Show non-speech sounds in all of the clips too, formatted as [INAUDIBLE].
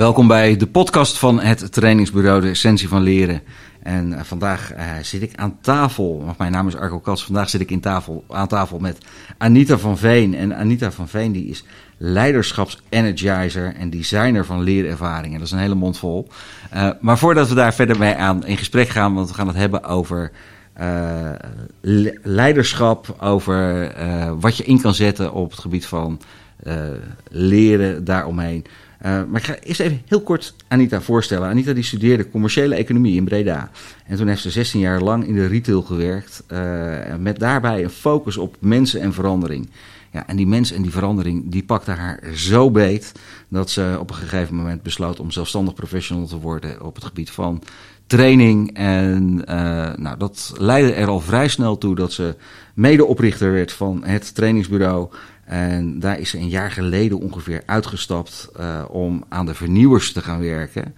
welkom bij de podcast van het trainingsbureau De Essentie van Leren. En uh, vandaag uh, zit ik aan tafel, mijn naam is Arco Kats, vandaag zit ik in tafel, aan tafel met Anita van Veen. En Anita van Veen die is leiderschaps-energizer en designer van leerervaringen. Dat is een hele mond vol. Uh, maar voordat we daar verder mee aan in gesprek gaan, want we gaan het hebben over leiderschap, over wat je in kan zetten op het gebied van leren daaromheen. Uh, maar ik ga eerst even heel kort Anita voorstellen. Anita die studeerde commerciële economie in Breda. En toen heeft ze 16 jaar lang in de retail gewerkt. Uh, met daarbij een focus op mensen en verandering. Ja, en die mensen en die verandering, die pakte haar zo beet... dat ze op een gegeven moment besloot om zelfstandig professional te worden... op het gebied van training. En uh, nou, dat leidde er al vrij snel toe dat ze medeoprichter werd van het trainingsbureau... En daar is ze een jaar geleden ongeveer uitgestapt uh, om aan de vernieuwers te gaan werken.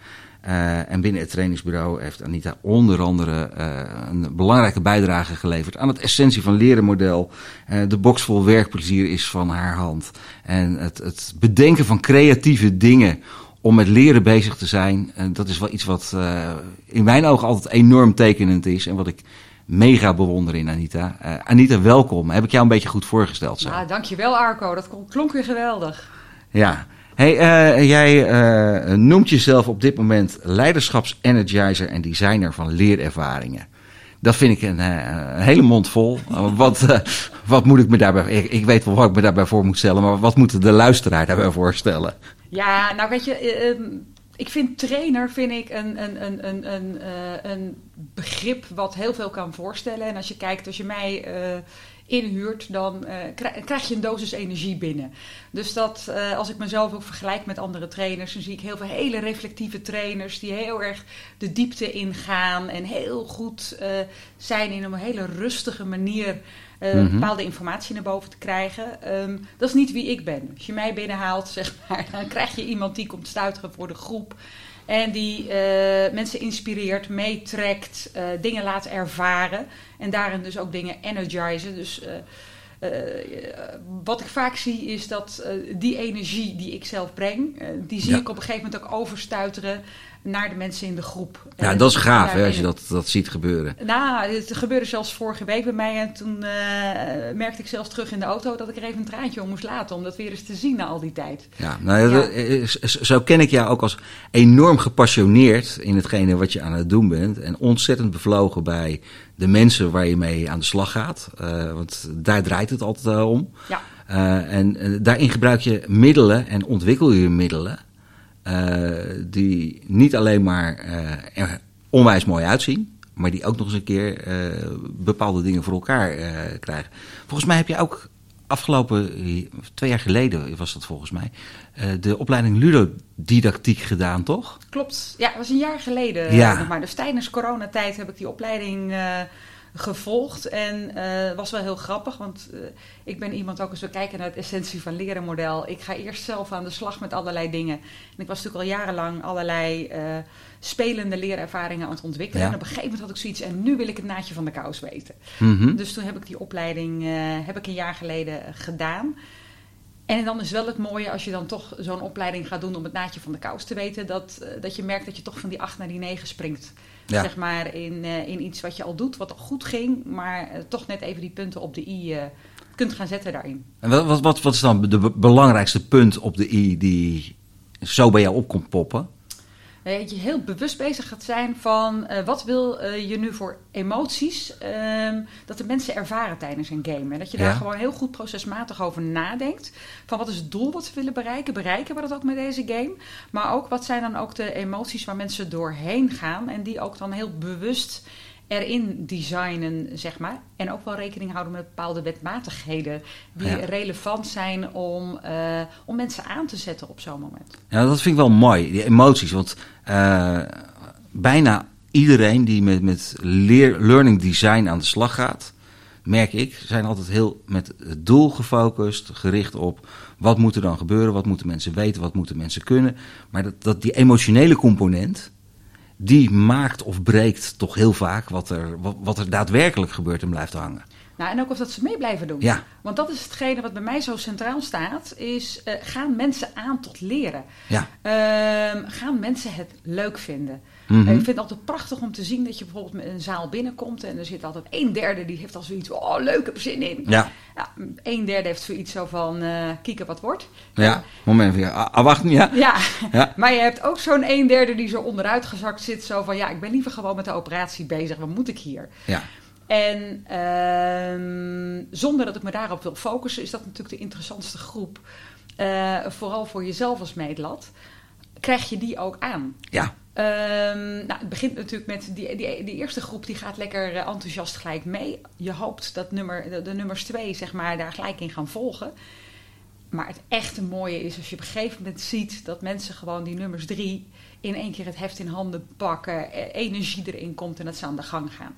Uh, en binnen het trainingsbureau heeft Anita onder andere uh, een belangrijke bijdrage geleverd aan het essentie van leren model. de box vol werkplezier is van haar hand. En het, het bedenken van creatieve dingen om met leren bezig te zijn, dat is wel iets wat in mijn ogen altijd enorm tekenend is. En wat ik mega bewonderen in Anita. Uh, Anita, welkom. Heb ik jou een beetje goed voorgesteld? Zo? Ja, dankjewel Arco. Dat klonk weer geweldig. Ja. Hey, uh, jij uh, noemt jezelf op dit moment leiderschaps-energizer en designer van leerervaringen. Dat vind ik een, een hele mond vol. wat, wat moet ik me daarbij... Ik, ik, weet wel wat ik me daarbij voor moet stellen, maar wat moet de luisteraar daarbij voorstellen? Ja, nou weet je ehm, ik vind trainer vind ik een, een, een, een, een, uh, een begrip wat heel veel kan voorstellen. En als je kijkt, als je mij uh, inhuurt, dan uh, krijg je een dosis energie binnen. Dus dat, als ik mezelf ook vergelijk met andere trainers, dan zie ik heel veel hele reflectieve trainers die heel erg de diepte ingaan en heel goed zijn in een hele rustige manier uh, mm -hmm. bepaalde informatie naar boven te krijgen. Um, dat is niet wie ik ben. Als je mij binnenhaalt, [LAUGHS] zeg maar, dan krijg je iemand die komt stuiteren voor de groep. En die uh, mensen inspireert, meetrekt, uh, dingen laat ervaren. En daarin dus ook dingen energizen. Dus wat ik vaak zie is dat die energie die ik zelf breng, die zie ja. ik op een gegeven moment ook overstuiteren naar de mensen in de groep. Ja, dat is gaaf hè, als je dat, dat ziet gebeuren. Nou, het gebeurde zelfs vorige week bij mij. En toen uh, merkte ik zelfs terug in de auto dat ik er even een traantje om moest laten. Om dat weer eens te zien na al die tijd. Ja, nou, ja. zo ken ik jou ook als enorm gepassioneerd in hetgene wat je aan het doen bent. En ontzettend bevlogen bij de mensen waar je mee aan de slag gaat. Uh, want daar draait het altijd om. Ja. en daarin gebruik je middelen en ontwikkel je middelen die niet alleen maar uh, er onwijs mooi uitzien, maar die ook nog eens een keer uh, bepaalde dingen voor elkaar krijgen. Volgens mij heb je ook afgelopen twee jaar geleden, was dat volgens mij, de opleiding ludodidactiek gedaan, toch? Klopt, ja, dat was een jaar geleden ja. maar. Dus tijdens coronatijd heb ik die opleiding gevolgd. En uh, was wel heel grappig, want uh, ik ben iemand ook als we kijken naar het essentie van leren model. Ik ga eerst zelf aan de slag met allerlei dingen. En ik was natuurlijk al jarenlang allerlei uh, spelende leerervaringen aan het ontwikkelen. Ja. En op een gegeven moment had ik zoiets en nu wil ik het naadje van de kous weten. Mm -hmm. Dus toen heb ik die opleiding heb ik een jaar geleden gedaan. En dan is wel het mooie als je dan toch zo'n opleiding gaat doen om het naadje van de kous te weten, dat, dat je merkt dat je toch van die 8 naar die 9 springt. Ja. Zeg maar in, uh, in iets wat je al doet, wat al goed ging, maar uh, toch net even die punten op de i uh, kunt gaan zetten daarin. En wat, wat, wat is dan de belangrijkste punt op de i die zo bij jou op komt poppen? Dat je heel bewust bezig gaat zijn van uh, wat wil uh, je nu voor emoties um, dat de mensen ervaren tijdens een game. En dat je daar ja. gewoon heel goed procesmatig over nadenkt. Van wat is het doel wat we willen bereiken? Bereiken we dat ook met deze game? Maar ook wat zijn dan ook de emoties waar mensen doorheen gaan en die ook dan heel bewust erin designen, zeg maar. En ook wel rekening houden met bepaalde wetmatigheden die ja. relevant zijn om, uh, om mensen aan te zetten op zo'n moment. Ja, dat vind ik wel mooi, die emoties. Want uh, bijna iedereen die met, met leer, learning design aan de slag gaat, merk ik, zijn altijd heel met het doel gefocust, gericht op wat moet er dan gebeuren, wat moeten mensen weten, wat moeten mensen kunnen. Maar dat, dat die emotionele component, die maakt of breekt toch heel vaak wat er, wat, wat er daadwerkelijk gebeurt en blijft hangen. Nou, en ook of dat ze mee blijven doen. Ja. Want dat is hetgene wat bij mij zo centraal staat, is eh, gaan mensen aan tot leren. Ja. Ehm, gaan mensen het leuk vinden. Mhm. Ik vind het altijd prachtig om te zien dat je bijvoorbeeld met een zaal binnenkomt en er zit altijd een derde die heeft al zoiets van, oh leuk, heb zin in. Ja. Ja, een derde heeft zoiets zo van, eh kieken wat wordt. Ja. Moment even. Ja. Ah, wacht. Ja. Ja, Ja. [LAUGHS] maar je hebt ook zo'n een derde die zo onderuit gezakt zit. Zo van, ja, ik ben liever gewoon met de operatie bezig. Wat moet ik hier? Ja. En ehm, zonder dat ik me daarop wil focussen, is dat natuurlijk de interessantste groep. Eh, vooral voor jezelf als meetlat. Krijg je die ook aan? Ja. Ehm, nou, het begint natuurlijk met die, die, die eerste groep, die gaat lekker eh, enthousiast gelijk mee. Je hoopt dat nummer, de, de nummers twee, zeg maar, daar gelijk in gaan volgen. Maar het echte mooie is als je op een gegeven moment ziet dat mensen gewoon die nummers drie in één keer het heft in handen pakken, eh, energie erin komt en dat ze aan de gang gaan.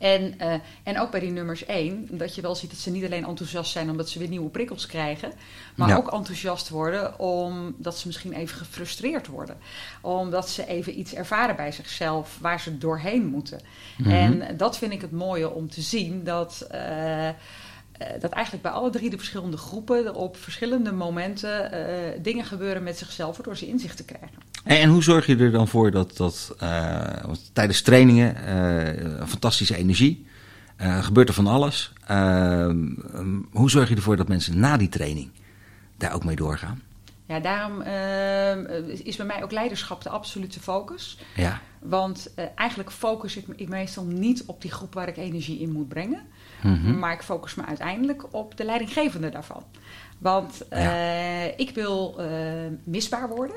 En, eh, en ook bij die nummers 1, dat je wel ziet dat ze niet alleen enthousiast zijn omdat ze weer nieuwe prikkels krijgen, maar Ja. ook enthousiast worden omdat ze misschien even gefrustreerd worden. Omdat ze even iets ervaren bij zichzelf waar ze doorheen moeten. Mhm. En dat vind ik het mooie om te zien dat. eh, eh, dat eigenlijk bij alle drie de verschillende groepen er op verschillende momenten dingen gebeuren met zichzelf waardoor ze inzichten krijgen. En, hoe zorg je er dan voor dat, dat eh, tijdens trainingen, eh, fantastische energie, eh, gebeurt er van alles. Ehm, ehm, hoe zorg je ervoor dat mensen na die training daar ook mee doorgaan? Ja, daarom eh, is bij mij ook leiderschap de absolute focus. Ja. Want eigenlijk focus ik ik meestal niet op die groep waar ik energie in moet brengen. Mhm. Maar ik focus me uiteindelijk op de leidinggevende daarvan. Want ik wil misbaar worden.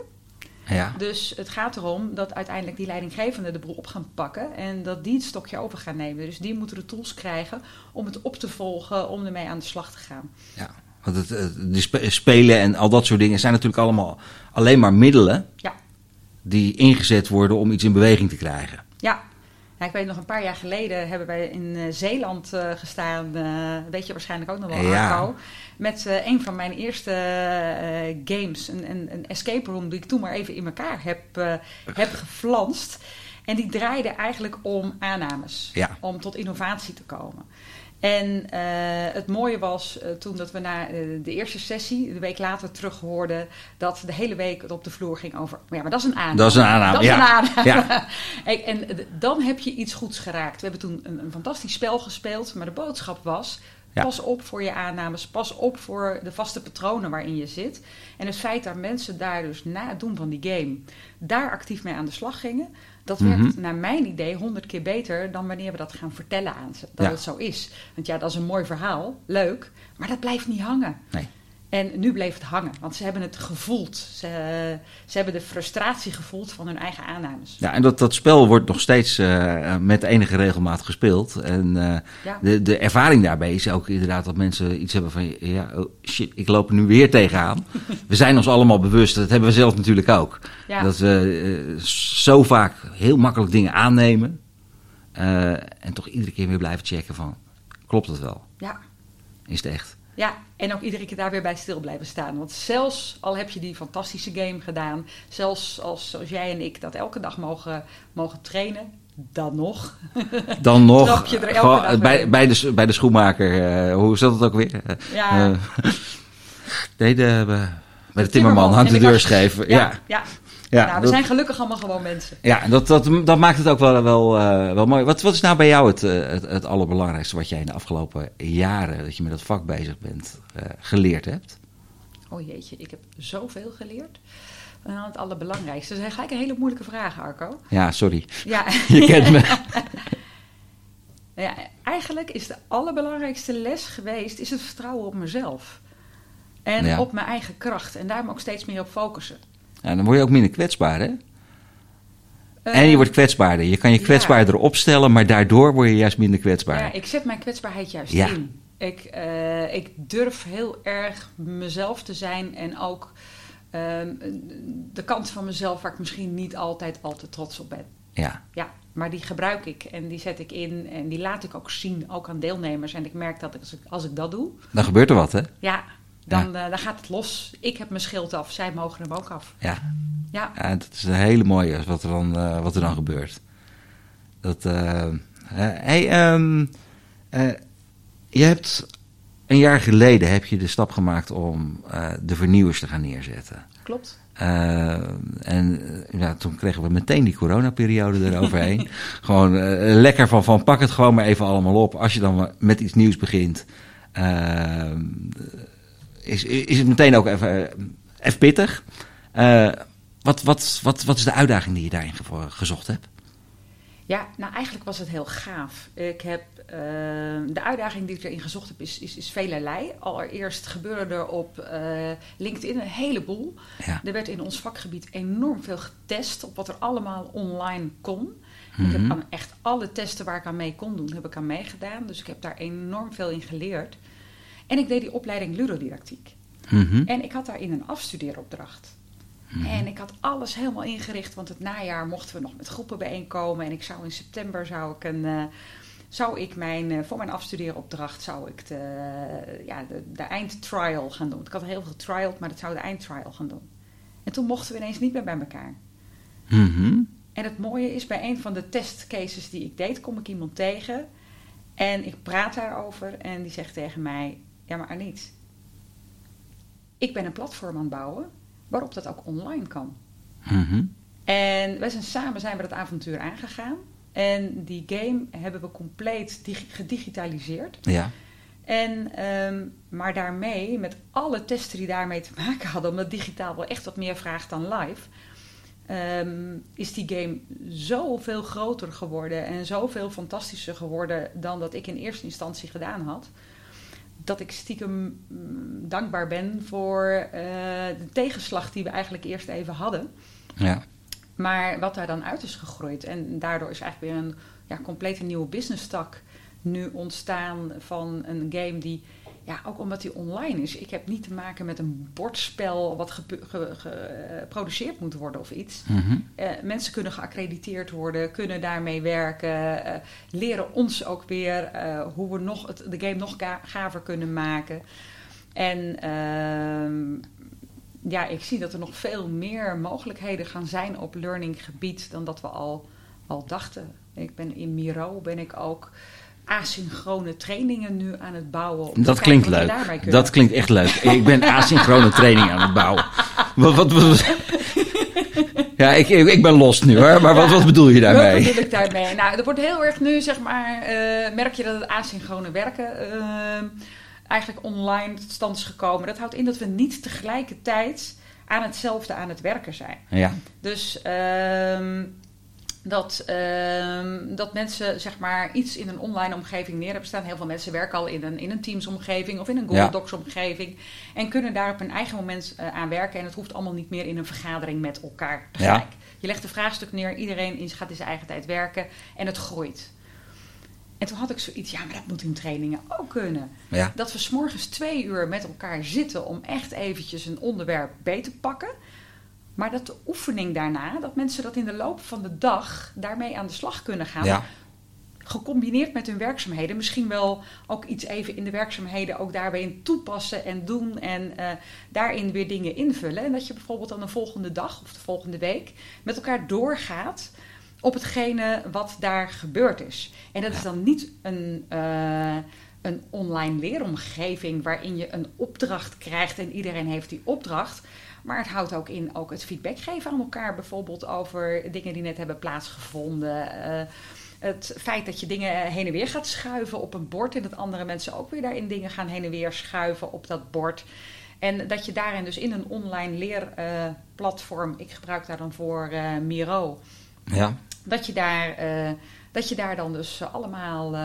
Ja. Dus het gaat erom dat uiteindelijk die leidinggevende de boel op gaan pakken. En dat die het stokje over gaan nemen. Dus die moeten de tools krijgen om het op te volgen, om ermee aan de slag te gaan. ja. Want het, eh, die spe- spelen en al dat soort dingen zijn natuurlijk allemaal alleen maar middelen Ja. die ingezet worden om iets in beweging te krijgen. Ja. Ja, ik weet nog een paar jaar geleden hebben wij in eh, Zeeland eh, gestaan. eh, weet je waarschijnlijk ook nog wel, Ja. Arco. Met een van mijn eerste games. Een, een, een escape room die ik toen maar even in elkaar heb, heb geflanst. En die draaide eigenlijk om aannames. Ja. Om tot innovatie te komen. En eh, het mooie was eh, toen dat we na eh, de eerste sessie, de week later, terug hoorden dat de hele week het op de vloer ging over. Ja, maar dat is een aanname. Dat is een aanname, Dat is ja. een aanname. Ja. [LAUGHS] En dan heb je iets goeds geraakt. We hebben toen een, een fantastisch spel gespeeld, maar de boodschap was: Ja. pas op voor je aannames, pas op voor de vaste patronen waarin je zit. En het feit dat mensen daar dus na het doen van die game daar actief mee aan de slag gingen, dat Mhm. werkt naar mijn idee honderd keer beter dan wanneer we dat gaan vertellen aan ze. Dat Ja. het zo is. Want ja, dat is een mooi verhaal, leuk, maar dat blijft niet hangen. Nee. En nu bleef het hangen, want ze hebben het gevoeld. Ze, ze hebben de frustratie gevoeld van hun eigen aannames. Ja, en dat, dat spel wordt nog steeds eh, met enige regelmaat gespeeld. En eh, Ja. de, de ervaring daarbij is ook inderdaad dat mensen iets hebben van... ja, oh shit, ik loop er nu weer tegenaan. [LAUGHS] we zijn ons allemaal bewust, dat hebben we zelf natuurlijk ook. Ja. Dat we eh, zo vaak heel makkelijk dingen aannemen... eh, en toch iedere keer weer blijven checken van... klopt dat wel? Ja. Is het echt? Ja, en ook iedere keer daar weer bij stil blijven staan. Want zelfs al heb je die fantastische game gedaan, zelfs als zoals jij en ik dat elke dag mogen, mogen trainen, dan nog. [LAUGHS] Dan nog je er elke dag bij, weer in. bij, de, bij de schoenmaker, eh, hoe zat het ook weer? Eh, Ja. eh, [LAUGHS] nee, de, bij de, timmerman, hangt de deur scheef. Ja, Ja, ja. nou, we dat, zijn gelukkig allemaal gewoon mensen. ja dat, dat, dat maakt het ook wel, wel, eh, wel mooi. Wat, wat is nou bij jou het, eh, het, het allerbelangrijkste wat jij in de afgelopen jaren dat je met dat vak bezig bent eh, geleerd hebt? Oh jeetje, ik heb zoveel geleerd. En dan het allerbelangrijkste. Dat zijn gelijk een hele moeilijke vraag, Arco. Ja, sorry. Ja, [LAUGHS] Je kent me. [LAUGHS] ja, eigenlijk is de allerbelangrijkste les geweest, is het vertrouwen op mezelf. En Ja. op mijn eigen kracht. En daar ook steeds meer op focussen. Ja, dan word je ook minder kwetsbaar, hè? Eh, En je wordt kwetsbaarder. Je kan je ja. kwetsbaarder opstellen, maar daardoor word je juist minder kwetsbaar. Ja, ik zet mijn kwetsbaarheid juist Ja. in. Ik, eh, ik durf heel erg mezelf te zijn en ook ehm, de kant van mezelf waar ik misschien niet altijd al te trots op ben. ja. Ja, maar die gebruik ik en die zet ik in en die laat ik ook zien, ook aan deelnemers. En ik merk dat als ik, als ik dat doe, Dan gebeurt er wat, hè? ja, dan, eh, dan gaat het los. Ik heb mijn schild af, zij mogen hem ook af. Ja. Ja, Ja, dat is een hele mooie wat er dan, eh, wat er dan gebeurt. Dat, eh, hey, ehm, eh, Je hebt een jaar geleden heb je de stap gemaakt om de vernieuwers te gaan neerzetten. Klopt. Uh, en ja, toen kregen we meteen die coronaperiode eroverheen. [LAUGHS] gewoon uh, lekker van, van pak het gewoon maar even allemaal op. Als je dan met iets nieuws begint, is, is het meteen ook even, even pittig. wat, wat, wat, wat is de uitdaging die je daarin gezocht hebt? Ja, nou eigenlijk was het heel gaaf. Ik heb, uh, de uitdaging die ik erin gezocht heb is, is, is velerlei. Allereerst gebeurde er op uh, LinkedIn een heleboel. Ja. Er werd in ons vakgebied enorm veel getest op wat er allemaal online kon. Ik heb mhm. aan echt alle testen waar ik aan mee kon doen, heb ik aan meegedaan. Dus ik heb daar enorm veel in geleerd. En ik deed die opleiding ludodidactiek. Mm En ik had daarin een afstudeeropdracht. Mhm. En ik had alles helemaal ingericht, want het najaar mochten we nog met groepen bijeenkomen. En ik zou in september zou ik een. Uh, zou ik mijn, uh, voor mijn afstudeeropdracht zou ik de, ja, de, de eindtrial gaan doen. Ik had heel veel getriald, maar dat zou de eindtrial gaan doen. En toen mochten we ineens niet meer bij elkaar. Mm En het mooie is, bij een van de testcases die ik deed, kom ik iemand tegen. En ik praat daarover en die zegt tegen mij: Ja, maar Aniet, ik ben een platform aan het bouwen waarop dat ook online kan. Mhm. En wij zijn samen zijn we dat avontuur aangegaan. En die game hebben we compleet gedigitaliseerd. Ja. En, um, maar daarmee, met alle testen die daarmee te maken hadden, omdat digitaal wel echt wat meer vraagt dan live, um, is die game zoveel groter geworden en zoveel fantastischer geworden dan dat ik in eerste instantie gedaan had dat ik stiekem mm, dankbaar ben voor uh, de tegenslag die we eigenlijk eerst even hadden. Ja. Maar wat daar dan uit is gegroeid. En daardoor is eigenlijk weer een ja, complete nieuwe business tak nu ontstaan van een game die ja, ook omdat die online is. Ik heb niet te maken met een bordspel wat geproduceerd moet worden of iets. Eh, mensen kunnen geaccrediteerd worden, kunnen daarmee werken, uh, leren ons ook weer uh, hoe we nog het, de game nog gaver kunnen maken. En ehm, ja, ik zie dat er nog veel meer mogelijkheden gaan zijn op learning gebied dan dat we al, al dachten. Ik ben in Miro ben ik ook asynchrone trainingen nu aan het bouwen. Dat klinkt leuk. Dat klinkt echt leuk. Ik ben asynchrone training aan het bouwen. Wat, wat, wat, ja, ik, ik ben los nu hoor, maar wat, wat bedoel je daarmee? Wat bedoel ik daarmee? Nou, er wordt heel erg nu, zeg maar, uh, merk je dat het asynchrone werken uh, eigenlijk online tot stand is gekomen. Dat houdt in dat we niet tegelijkertijd aan hetzelfde aan het werken zijn. Ja. Dus... Uh, dat, uh, dat mensen zeg maar iets in een online omgeving neer hebben staan. Heel veel mensen werken al in een, in een Teams-omgeving of in een Google Docs-omgeving. En kunnen daar op een eigen moment uh, aan werken. En het hoeft allemaal niet meer in een vergadering met elkaar tegelijk. Ja. Je legt een vraagstuk neer, iedereen gaat in zijn eigen tijd werken en het groeit. En toen had ik zoiets, ja, maar dat moet in trainingen ook kunnen. Ja. Dat we s'morgens twee uur met elkaar zitten om echt eventjes een onderwerp beter te pakken. Maar dat de oefening daarna, dat mensen dat in de loop van de dag daarmee aan de slag kunnen gaan. Ja. Gecombineerd met hun werkzaamheden. Misschien wel ook iets even in de werkzaamheden ook daarbij toepassen en doen. En uh, daarin weer dingen invullen. En dat je bijvoorbeeld dan de volgende dag of de volgende week met elkaar doorgaat op hetgene wat daar gebeurd is. En dat is dan niet een. Uh, een online leeromgeving waarin je een opdracht krijgt en iedereen heeft die opdracht. Maar het houdt ook in ook het feedback geven aan elkaar, bijvoorbeeld over dingen die net hebben plaatsgevonden. Uh, het feit dat je dingen heen en weer gaat schuiven op een bord en dat andere mensen ook weer daarin dingen gaan heen en weer schuiven op dat bord. En dat je daarin dus in een online leerplatform, uh, ik gebruik daar dan voor uh, Miro, ja. dat, je daar, dat je daar dan dus allemaal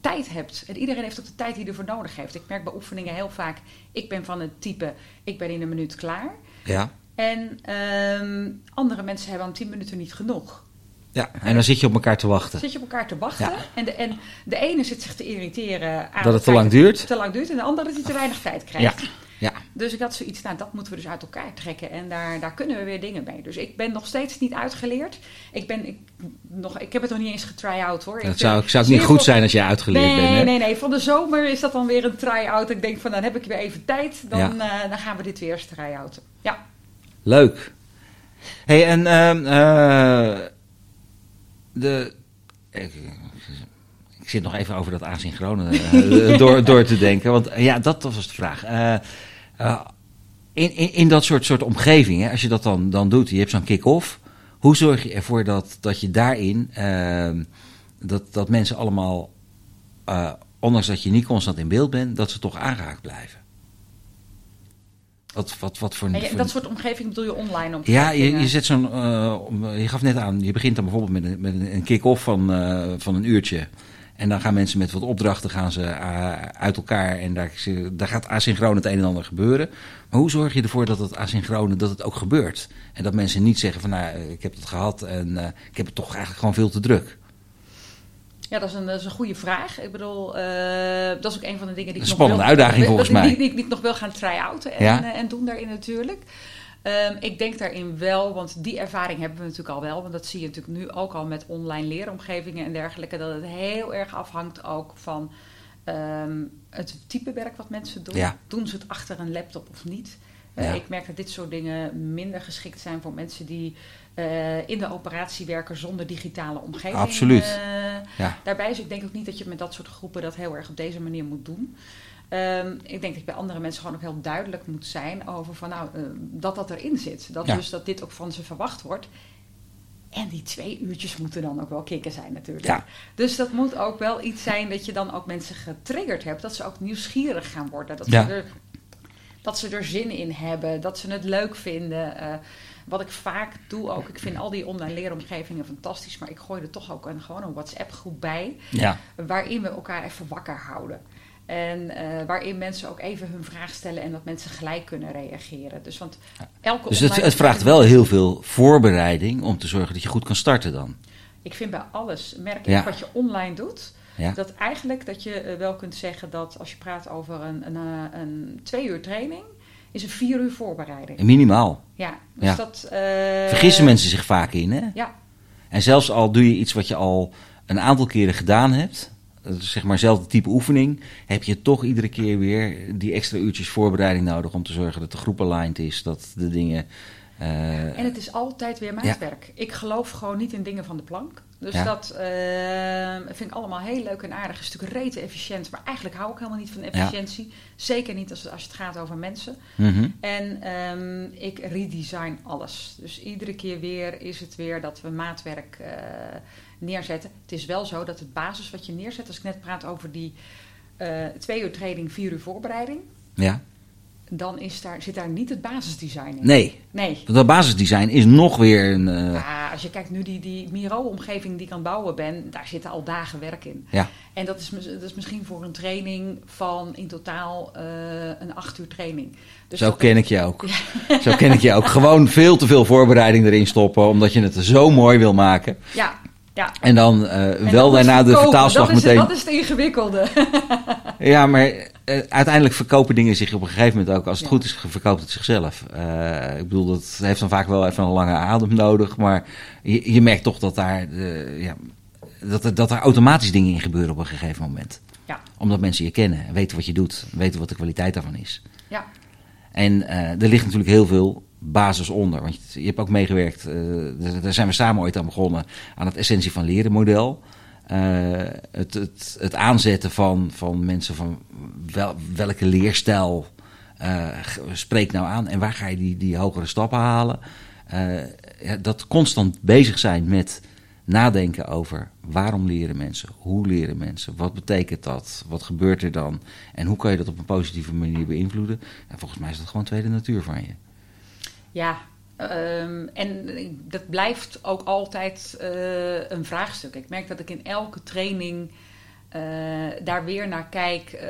tijd hebt. En iedereen heeft ook de tijd die hij ervoor nodig heeft. Ik merk bij oefeningen heel vaak, ik ben van het type, ik ben in een minuut klaar. Ja. En ehm, andere mensen hebben aan tien minuten niet genoeg. Ja, en dan zit je op elkaar te wachten. Zit je op elkaar te wachten. En, de, en de ene zit zich te irriteren aan dat het te lang duurt. Te lang duurt en de andere dat hij te weinig tijd krijgt. Ja. Ja. Dus ik had zoiets, nou dat moeten we dus uit elkaar trekken. En daar, daar kunnen we weer dingen mee. Dus ik ben nog steeds niet uitgeleerd. Ik, ben, ik, nog, ik heb het nog niet eens getry-out hoor. Dat zou, zou het niet goed zijn als je uitgeleerd nee, bent. Nee, nee, nee. Van de zomer is dat dan weer een try-out. Ik denk van dan heb ik weer even tijd. Dan, ja. uh, dan gaan we dit weer eens try-outen. Leuk. hey, en uh, uh, de... Ik, ik zit nog even over dat asynchrone uh, door, [LAUGHS] door te denken. Want ja, dat was de vraag. in, in, in dat soort, soort omgevingen, als je dat dan, dan doet, je hebt zo'n kick-off. Hoe zorg je ervoor dat, dat je daarin, ehm, dat, dat mensen allemaal, ondanks dat je niet constant in beeld bent, dat ze toch aangehaakt blijven? Wat, wat, wat voor, en dat soort omgeving bedoel je online omgeving? Ja, je, je zet zo'n. Uh, je gaf net aan, je begint dan bijvoorbeeld met een, met een kick-off van, uh, van een uurtje. En dan gaan mensen met wat opdrachten gaan ze uh, uit elkaar. En daar, daar gaat asynchroon het een en ander gebeuren. Maar hoe zorg je ervoor dat het asynchrone dat het ook gebeurt? En dat mensen niet zeggen van nou, ik heb het gehad en ik heb het toch eigenlijk gewoon veel te druk. Ja, dat is, een, dat is een goede vraag. Ik bedoel, uh, dat is ook een van de dingen die ik nog spannende uitdaging [LAUGHS] volgens mij. Die, die, die, ik nog wil gaan try-outen en, ja? uh, en doen daarin natuurlijk. Um, ik denk daarin wel, want die ervaring hebben we natuurlijk al wel. Want dat zie je natuurlijk nu ook al met online leeromgevingen en dergelijke. Dat het heel erg afhangt ook van um, het type werk wat mensen doen. Ja. Doen ze het achter een laptop of niet? Ja. Ik merk dat dit soort dingen minder geschikt zijn voor mensen die uh, in de operatie werken zonder digitale omgeving. Absoluut. Uh, ja. Daarbij is ik denk ook niet dat je met dat soort groepen dat heel erg op deze manier moet doen. Um, ik denk dat je bij andere mensen gewoon ook heel duidelijk moet zijn over van nou, uh, dat dat erin zit. Dat ja. dus dat dit ook van ze verwacht wordt. En die twee uurtjes moeten dan ook wel kicken zijn natuurlijk. Ja. Dus dat moet ook wel iets zijn dat je dan ook mensen getriggerd hebt. Dat ze ook nieuwsgierig gaan worden. Dat, ja. ze, er, dat ze er zin in hebben. Dat ze het leuk vinden. Uh, wat ik vaak doe ook, ik vind al die online leeromgevingen fantastisch, maar ik gooi er toch ook een, gewoon een WhatsApp groep bij, ja. waarin we elkaar even wakker houden. En uh, waarin mensen ook even hun vraag stellen en dat mensen gelijk kunnen reageren. Dus, want elke dus het, het vraagt wel heel veel voorbereiding om te zorgen dat je goed kan starten dan. Ik vind bij alles, merk ik ja. wat je online doet, ja. dat eigenlijk dat je uh, wel kunt zeggen dat als je praat over een, een, uh, een twee uur training, is een vier uur voorbereiding. Minimaal. Ja, dus ja. dat... Uh, Vergissen mensen zich vaak in, hè? Ja. En zelfs al doe je iets wat je al een aantal keren gedaan hebt, zeg maar hetzelfde type oefening, heb je toch iedere keer weer die extra uurtjes voorbereiding nodig om te zorgen dat de groep aligned is, dat de dingen... Uh, en het is altijd weer maatwerk. Ja. Ik geloof gewoon niet in dingen van de plank. Dus ja. dat uh, vind ik allemaal heel leuk en aardig. Het is natuurlijk rete efficiënt, maar eigenlijk hou ik helemaal niet van efficiëntie. Ja. Zeker niet als, als het gaat over mensen. Mm -hmm. En um, ik redesign alles. Dus iedere keer weer is het weer dat we maatwerk uh, neerzetten. Het is wel zo dat het basis wat je neerzet, als ik net praat over die uh, twee uur training, vier uur voorbereiding. Ja dan is daar, zit daar niet het basisdesign in. Nee. nee. Dat basisdesign is nog weer een. Uh... Ja, als je kijkt nu die, die Miro-omgeving die ik aan het bouwen ben, daar zitten al dagen werk in. Ja. En dat is, dat is misschien voor een training van in totaal uh, een acht uur training. Dus zo ken ik je ook. Ja. [LAUGHS] Zo ken ik je ook. Gewoon veel te veel voorbereiding erin stoppen, omdat je het zo mooi wil maken. Ja. Ja. En dan uh, en wel daarna de vertaalslag dat is, meteen. Dat is het ingewikkelde. [LAUGHS] ja, maar uiteindelijk verkopen dingen zich op een gegeven moment ook. Als het ja. goed is, verkoopt het zichzelf. Uh, ik bedoel, dat heeft dan vaak wel even een lange adem nodig. Maar je, je merkt toch dat daar, ja, dat, er, dat er automatisch dingen in gebeuren op een gegeven moment. Ja. Omdat mensen je kennen, weten wat je doet, weten wat de kwaliteit daarvan is. Ja. En er ligt natuurlijk heel veel basis onder. Want je, je hebt ook meegewerkt, daar zijn we samen ooit aan begonnen, aan het essentie van leren model. Uh, het, het, het, aanzetten van, van mensen van wel, welke leerstijl uh, spreekt nou aan en waar ga je die, die hogere stappen halen. Ja, dat constant bezig zijn met nadenken over waarom leren mensen, hoe leren mensen, wat betekent dat, wat gebeurt er dan en hoe kan je dat op een positieve manier beïnvloeden. En volgens mij is dat gewoon tweede natuur van je. Ja, um, en dat blijft ook altijd uh, een vraagstuk. Ik merk dat ik in elke training uh, daar weer naar kijk, uh,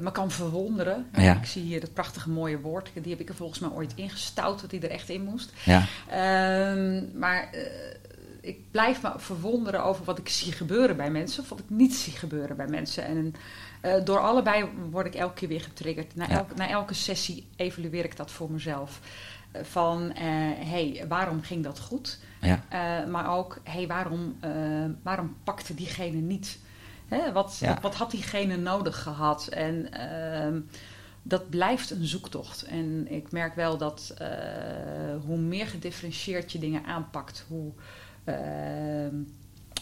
me kan verwonderen. Ja. Ik zie hier dat prachtige mooie woord, die heb ik er volgens mij ooit ingestouwd, dat die er echt in moest. Ja. Um, maar ik blijf me verwonderen over wat ik zie gebeuren bij mensen, of wat ik niet zie gebeuren bij mensen. En door allebei word ik elke keer weer getriggerd. Na, elk, na elke sessie evalueer ik dat voor mezelf van uh, hey, waarom ging dat goed? Ja. Maar ook, hey, waarom, waarom pakte diegene niet? Hè, wat, Ja. wat, wat had diegene nodig gehad? En ehm, dat blijft een zoektocht. En ik merk wel dat hoe meer gedifferentieerd je dingen aanpakt, hoe,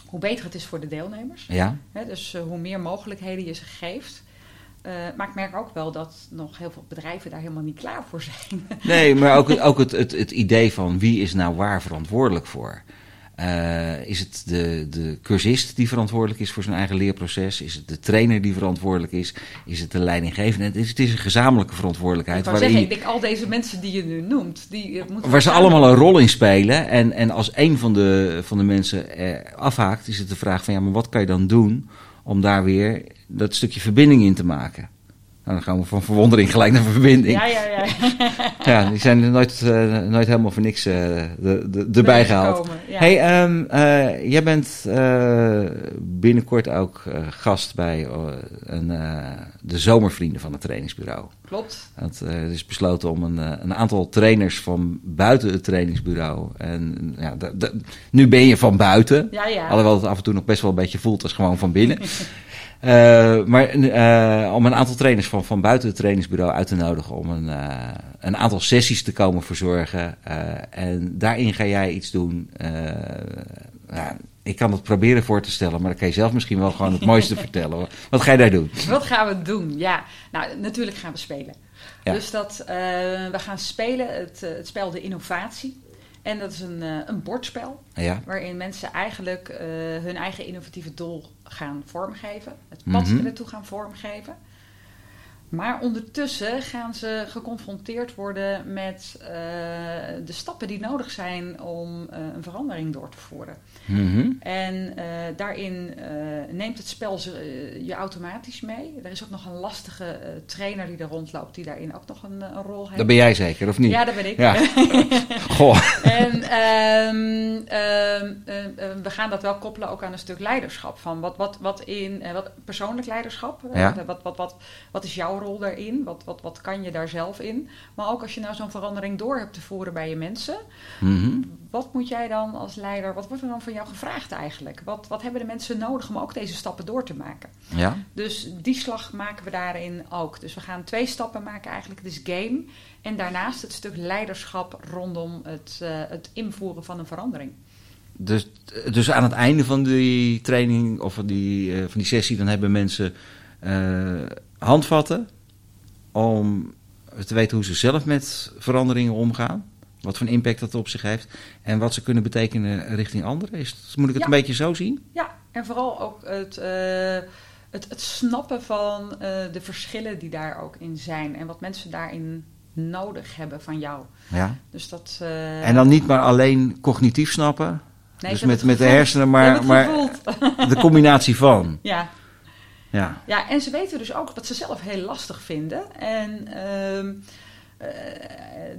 hoe beter het is voor de deelnemers. Ja, Hè, dus eh, hoe meer mogelijkheden je ze geeft. Eh, maar ik merk ook wel dat nog heel veel bedrijven daar helemaal niet klaar voor zijn. nee, [LAUGHS] maar ook, ook het, het, het idee van wie is nou waar verantwoordelijk voor? Eh, is het de, de cursist die verantwoordelijk is voor zijn eigen leerproces? Is het de trainer die verantwoordelijk is? Is het de leidinggevende? Het is, het is een gezamenlijke ik verantwoordelijkheid. wou waarin zeggen, je- ik denk al deze mensen die je nu noemt, die eh, moeten Waar ze allemaal een rol in spelen. En, en als een van de, van de mensen eh, afhaakt, is het de vraag van ja, maar wat kan je dan doen om daar weer dat stukje verbinding in te maken? Nou, dan gaan we van verwondering gelijk naar verbinding. Ja, ja, ja. [LAUGHS] Ja, die zijn er nooit, eh, nooit helemaal voor niks eh, de, de, erbij gehaald. Ja. Hey, ehm, eh, jij bent binnenkort ook gast bij een, de zomervrienden van het trainingsbureau. Klopt. Er is besloten om een, een aantal trainers van buiten het trainingsbureau. En ja, nu ben je van buiten. Ja, ja. Alhoewel het af en toe nog best wel een beetje voelt als gewoon van binnen. [LAUGHS] Eh, maar eh, om een aantal trainers van, van buiten het trainingsbureau uit te nodigen om een, eh, een aantal sessies te komen verzorgen. En daarin ga jij iets doen. ja, ik kan het proberen voor te stellen, maar dan kan je zelf misschien wel gewoon het [LAUGHS] mooiste vertellen. Wat ga je daar doen? Wat gaan we doen? Ja, nou natuurlijk gaan we spelen. Ja. Dus dat, we gaan spelen het, het spel De Innovatie. En dat is een, eh, een bordspel Ja, waarin mensen eigenlijk eh, hun eigen innovatieve doel gaan vormgeven. Het pad Mhm. ernaartoe gaan vormgeven. Maar ondertussen gaan ze geconfronteerd worden met eh, de stappen die nodig zijn om eh, een verandering door te voeren. Mhm. En eh, daarin neemt het spel ze, je automatisch mee. Er is ook nog een lastige trainer die er rondloopt, die daarin ook nog een, een rol heeft. dat ben jij zeker, of niet? Ja, dat ben ik. Ja. [LAUGHS] Goh. En ehm, ehm, eh, eh, we gaan dat wel koppelen ook aan een stuk leiderschap. Van wat, wat, wat in wat persoonlijk leiderschap. Ja. Wat, wat, wat, wat is jouw rol daarin? Wat, wat, wat kan je daar zelf in? Maar ook als je nou zo'n verandering door hebt te voeren bij je mensen. Mhm. Wat moet jij dan als leider, wat wordt er dan van jou gevraagd eigenlijk? Wat, wat hebben de mensen nodig om ook deze stappen door te maken? Ja. Dus die slag maken we daarin ook. Dus we gaan twee stappen maken eigenlijk. Het is game. En daarnaast het stuk leiderschap rondom het, eh, het invoeren van een verandering. Dus, dus aan het einde van die training of van die, eh, van die sessie, dan hebben mensen eh, handvatten om te weten hoe ze zelf met veranderingen omgaan. Wat voor impact dat op zich heeft. En wat ze kunnen betekenen richting anderen. Is, moet ik het Ja. een beetje zo zien? Ja, en vooral ook het, eh, het, het snappen van eh, de verschillen die daar ook in zijn. En wat mensen daarin nodig hebben van jou. Ja. Dus dat... eh, En dan niet maar alleen cognitief snappen. nee, dus met, met de hersenen, maar, maar de combinatie van. [LAUGHS] Ja, Ja. Ja, en ze weten dus ook wat ze zelf heel lastig vinden. En ehm, eh,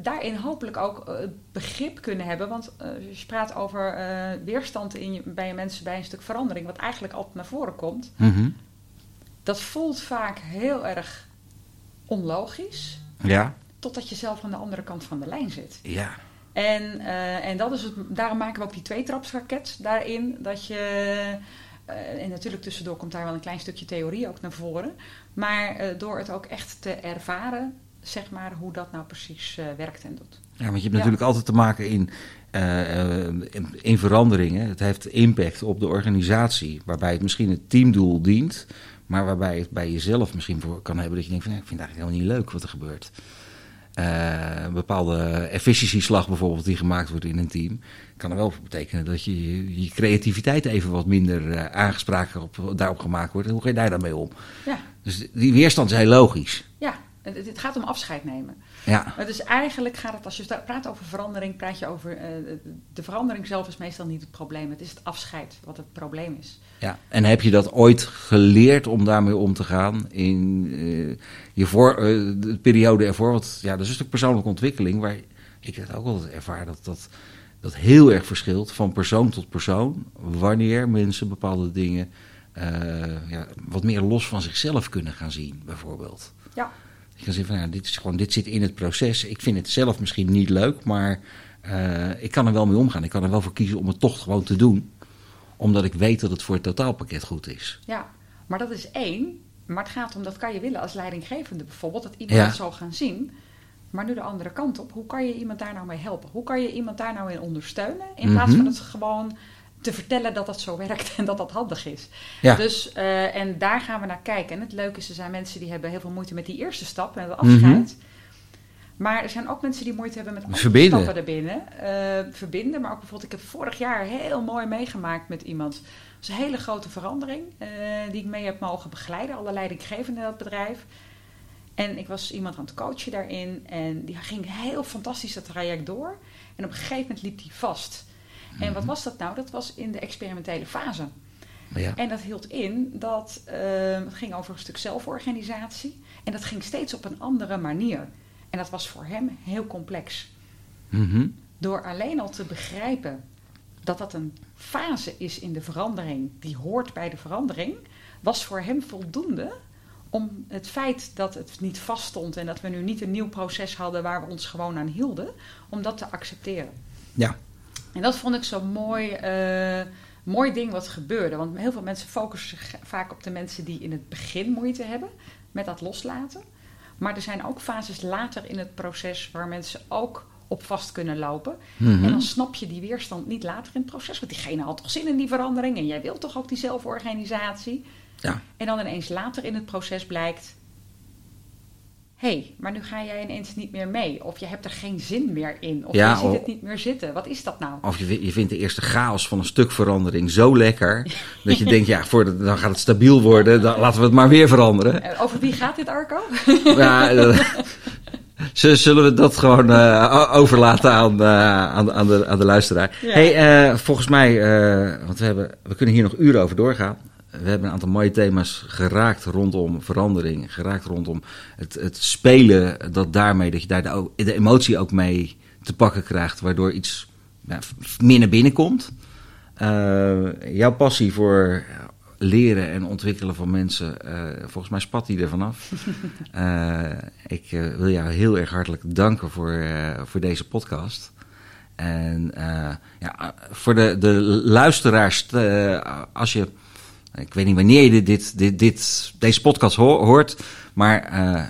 daarin hopelijk ook eh, begrip kunnen hebben. Want eh, je praat over weerstand in je, bij je mensen bij een stuk verandering, wat eigenlijk altijd naar voren komt, Mhm. dat voelt vaak heel erg onlogisch. Ja. Totdat je zelf aan de andere kant van de lijn zit. Ja. En, en dat is het, daarom maken we ook die tweetrapsraket daarin. Dat je, eh, en natuurlijk tussendoor komt daar wel een klein stukje theorie ook naar voren. Maar eh, door het ook echt te ervaren, zeg maar, hoe dat nou precies eh, werkt en doet. Ja, want je hebt Ja. natuurlijk altijd te maken in, in, in veranderingen. Het heeft impact op de organisatie, waarbij het misschien het teamdoel dient, maar waarbij het bij jezelf misschien voor kan hebben dat je denkt van, ik vind het eigenlijk helemaal niet leuk wat er gebeurt. Eh, een bepaalde efficiëntieslag bijvoorbeeld die gemaakt wordt in een team, kan er wel voor betekenen dat je je creativiteit even wat minder eh, aangesproken op, daarop gemaakt wordt. Hoe ga je daar dan mee om? Ja, Dus die weerstand is heel logisch. ja. Het, het gaat om afscheid nemen. Ja, Maar Dus eigenlijk gaat het, als je praat over verandering, praat je over. eh, de verandering zelf is meestal niet het probleem. Het is het afscheid wat het probleem is. Ja, en heb je dat ooit geleerd om daarmee om te gaan in eh, je voor, eh, de periode ervoor? Want ja, dat is een stuk persoonlijke ontwikkeling waar ik het ook altijd ervaar dat dat, dat heel erg verschilt van persoon tot persoon. Wanneer mensen bepaalde dingen ja, wat meer los van zichzelf kunnen gaan zien, bijvoorbeeld. Ja. Je kan zeggen van dit, is gewoon, dit zit in het proces. Ik vind het zelf misschien niet leuk, maar eh, ik kan er wel mee omgaan. Ik kan er wel voor kiezen om het toch gewoon te doen omdat ik weet dat het voor het totaalpakket goed is. Ja, maar dat is één. Maar het gaat om, dat kan je willen als leidinggevende bijvoorbeeld, dat iemand Ja. het zal gaan zien. Maar nu de andere kant op, hoe kan je iemand daar nou mee helpen? Hoe kan je iemand daar nou in ondersteunen? In plaats Mhm. van het gewoon te vertellen dat dat zo werkt [LAUGHS] en dat dat handig is. Ja. Dus, eh, en daar gaan we naar kijken. En het leuke is, er zijn mensen die hebben heel veel moeite met die eerste stap, met de afscheid. Maar er zijn ook mensen die moeite hebben met andere Verbinden. stappen daarbinnen. Eh, verbinden, maar ook bijvoorbeeld, ik heb vorig jaar heel mooi meegemaakt met iemand. Dat is een hele grote verandering eh, die ik mee heb mogen begeleiden. Alle leidinggevenden in dat bedrijf. En ik was iemand aan het coachen daarin. En die ging heel fantastisch dat traject door. En op een gegeven moment liep die vast. En wat was dat nou? Dat was in de experimentele fase. Ja. En dat hield in dat eh, het ging over een stuk zelforganisatie. En dat ging steeds op een andere manier. En dat was voor hem heel complex. Mhm. Door alleen al te begrijpen dat dat een fase is in de verandering, die hoort bij de verandering, was voor hem voldoende om het feit dat het niet vaststond en dat we nu niet een nieuw proces hadden waar we ons gewoon aan hielden, om dat te accepteren. Ja. En dat vond ik zo'n mooi, eh, mooi ding wat gebeurde. Want heel veel mensen focussen zich vaak op de mensen die in het begin moeite hebben met dat loslaten. Maar er zijn ook fases later in het proces waar mensen ook op vast kunnen lopen. Mhm. En dan snap je die weerstand niet later in het proces. Want diegene had toch zin in die verandering en jij wilt toch ook die zelforganisatie. Ja. En dan ineens later in het proces blijkt... hé, hey, maar nu ga jij ineens niet meer mee. Of je hebt er geen zin meer in. Of Ja, je ziet of- het niet meer zitten. Wat is dat nou? Of je, je vindt de eerste chaos van een stuk verandering zo lekker. dat je denkt, ja, voordat, dan gaat het stabiel worden. Dan laten we het maar weer veranderen. Eh, Over wie gaat dit, Arco? [LAUGHS] Ja, eh, [LAUGHS] zullen we dat gewoon eh, overlaten aan, eh, aan, de- aan, de, aan de luisteraar? Ja. Hey, volgens mij, want we, hebben, we kunnen hier nog uren over doorgaan. We hebben een aantal mooie thema's geraakt rondom verandering. Geraakt rondom het, het spelen, dat daarmee, dat je daar de, emotie ook mee te pakken krijgt. Waardoor iets ja, f- meer naar binnen komt. Eh, jouw passie voor leren en ontwikkelen van mensen, eh, volgens mij spat die er vanaf. [LAUGHS] Eh, ik wil jou heel erg hartelijk danken voor, voor deze podcast. En ja, voor de, de luisteraars, als je, ik weet niet wanneer je dit, dit, dit, deze podcast ho- hoort, maar eh,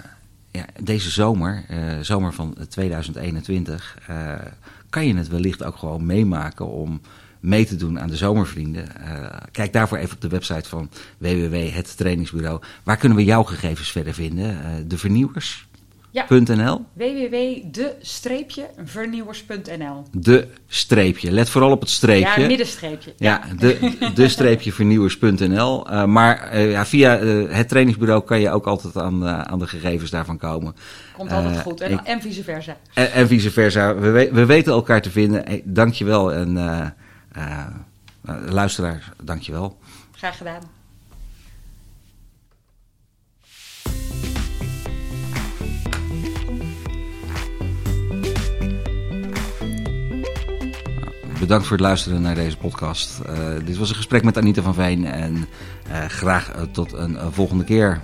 ja, deze zomer, eh, zomer van 2021, eh, kan je het wellicht ook gewoon meemaken om mee te doen aan de zomervrienden. Kijk daarvoor even op de website van www het trainingsbureau. Waar kunnen we jouw gegevens verder vinden? De vernieuwers.nl? Ja. www.de-vernieuwers.nl De streepje. Let vooral op het streepje. Ja, middenstreepje. Ja, de, de streepje vernieuwers.nl. Eh, maar eh, ja, via eh, het trainingsbureau kan je ook altijd aan, aan de gegevens daarvan komen. Komt altijd goed. En, ik- en vice versa. En, en vice versa. We, we, we weten elkaar te vinden. Hey, dank je wel. En luisteraar, dank je wel. Graag gedaan. Bedankt voor het luisteren naar deze podcast. Eh, dit was een gesprek met Anita van Veen. En eh, graag eh, tot een volgende keer.